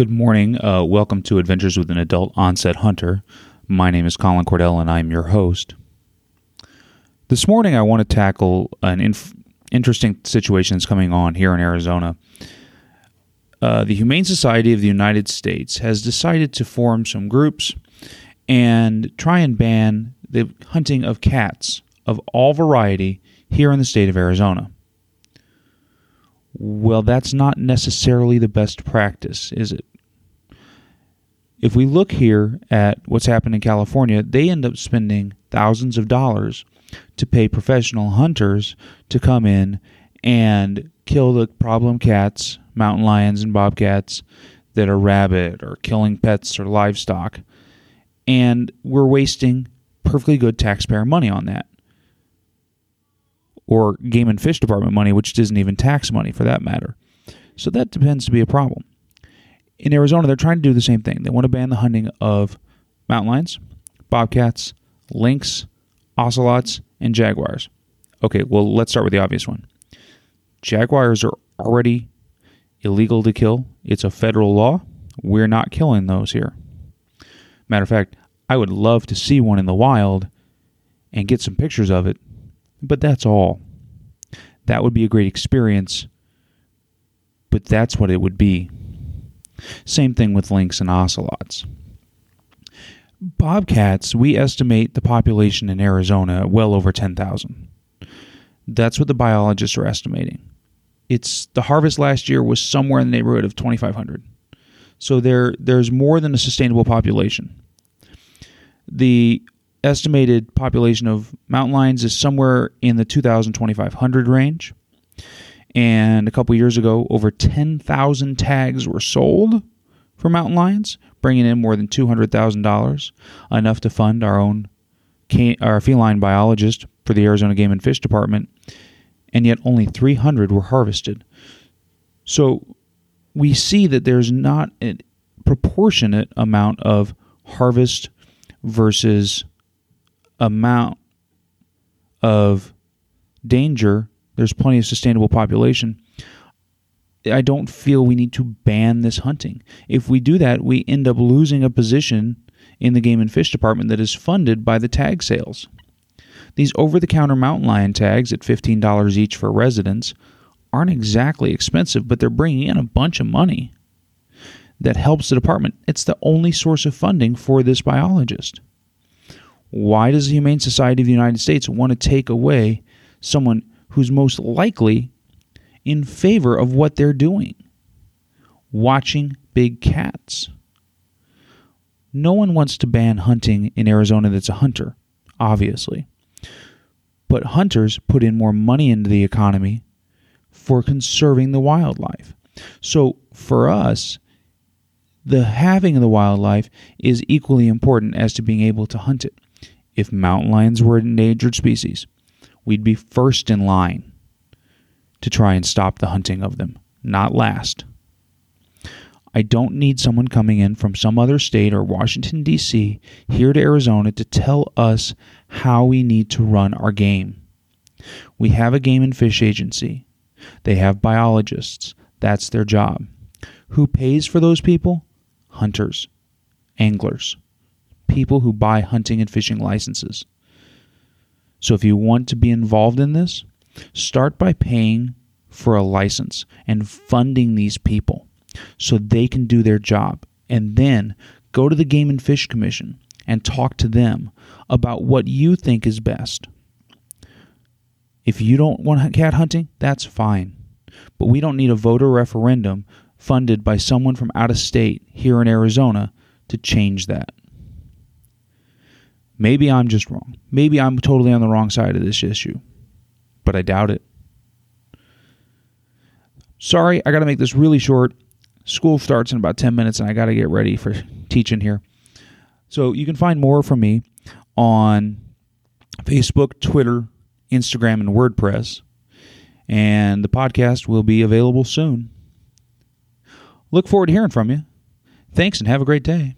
Good morning. Uh, welcome to Adventures with an Adult Onset Hunter. My name is Colin Cordell, and I'm your host. This morning, I want to tackle an inf- interesting situation that's coming on here in Arizona. Uh, the Humane Society of the United States has decided to form some groups and try and ban the hunting of cats of all variety here in the state of Arizona. Well, that's not necessarily the best practice, is it? If we look here at what's happened in California, they end up spending thousands of dollars to pay professional hunters to come in and kill the problem cats, mountain lions, and bobcats that are rabid or killing pets or livestock. And we're wasting perfectly good taxpayer money on that. Or game and fish department money, which isn't even tax money for that matter. So that depends to be a problem. In Arizona, they're trying to do the same thing. They want to ban the hunting of mountain lions, bobcats, lynx, ocelots, and jaguars. Okay, well, let's start with the obvious one. Jaguars are already illegal to kill. It's a federal law. We're not killing those here. Matter of fact, I would love to see one in the wild and get some pictures of it, but that's all. That would be a great experience, but that's what it would be. Same thing with lynx and ocelots. Bobcats, we estimate the population in Arizona well over 10,000. That's what the biologists are estimating. It's the harvest last year was somewhere in the neighborhood of 2,500. So there, there's more than a sustainable population. The estimated population of mountain lions is somewhere in the 2,000 2,500 range. And a couple years ago, over 10,000 tags were sold for mountain lions, bringing in more than $200,000, enough to fund our own can- our feline biologist for the Arizona Game and Fish Department, and yet only 300 were harvested. So we see that there's not a proportionate amount of harvest versus amount of danger. There's plenty of sustainable population. I don't feel we need to ban this hunting. If we do that, we end up losing a position in the game and fish department that is funded by the tag sales. These over the counter mountain lion tags at $15 each for residents aren't exactly expensive, but they're bringing in a bunch of money that helps the department. It's the only source of funding for this biologist. Why does the Humane Society of the United States want to take away someone who's most likely in favor of what they're doing? Watching big cats. No one wants to ban hunting in Arizona that's a hunter, obviously. But hunters put in more money into the economy for conserving the wildlife. So for us, the having of the wildlife is equally important as to being able to hunt it. If mountain lions were an endangered species, we'd be first in line to try and stop the hunting of them, not last. I don't need someone coming in from some other state or Washington, D.C., here to Arizona to tell us how we need to run our game. We have a game and fish agency, they have biologists. That's their job. Who pays for those people? Hunters, anglers, people who buy hunting and fishing licenses. So if you want to be involved in this, start by paying for a license and funding these people so they can do their job. And then go to the Game and Fish Commission and talk to them about what you think is best. If you don't want cat hunting, that's fine. But we don't need a voter referendum funded by someone from out of state here in Arizona to change that. Maybe I'm just wrong. Maybe I'm totally on the wrong side of this issue, but I doubt it. Sorry, I got to make this really short. School starts in about 10 minutes and I got to get ready for teaching here. So you can find more from me on Facebook, Twitter, Instagram, and WordPress. And the podcast will be available soon. Look forward to hearing from you. Thanks and have a great day.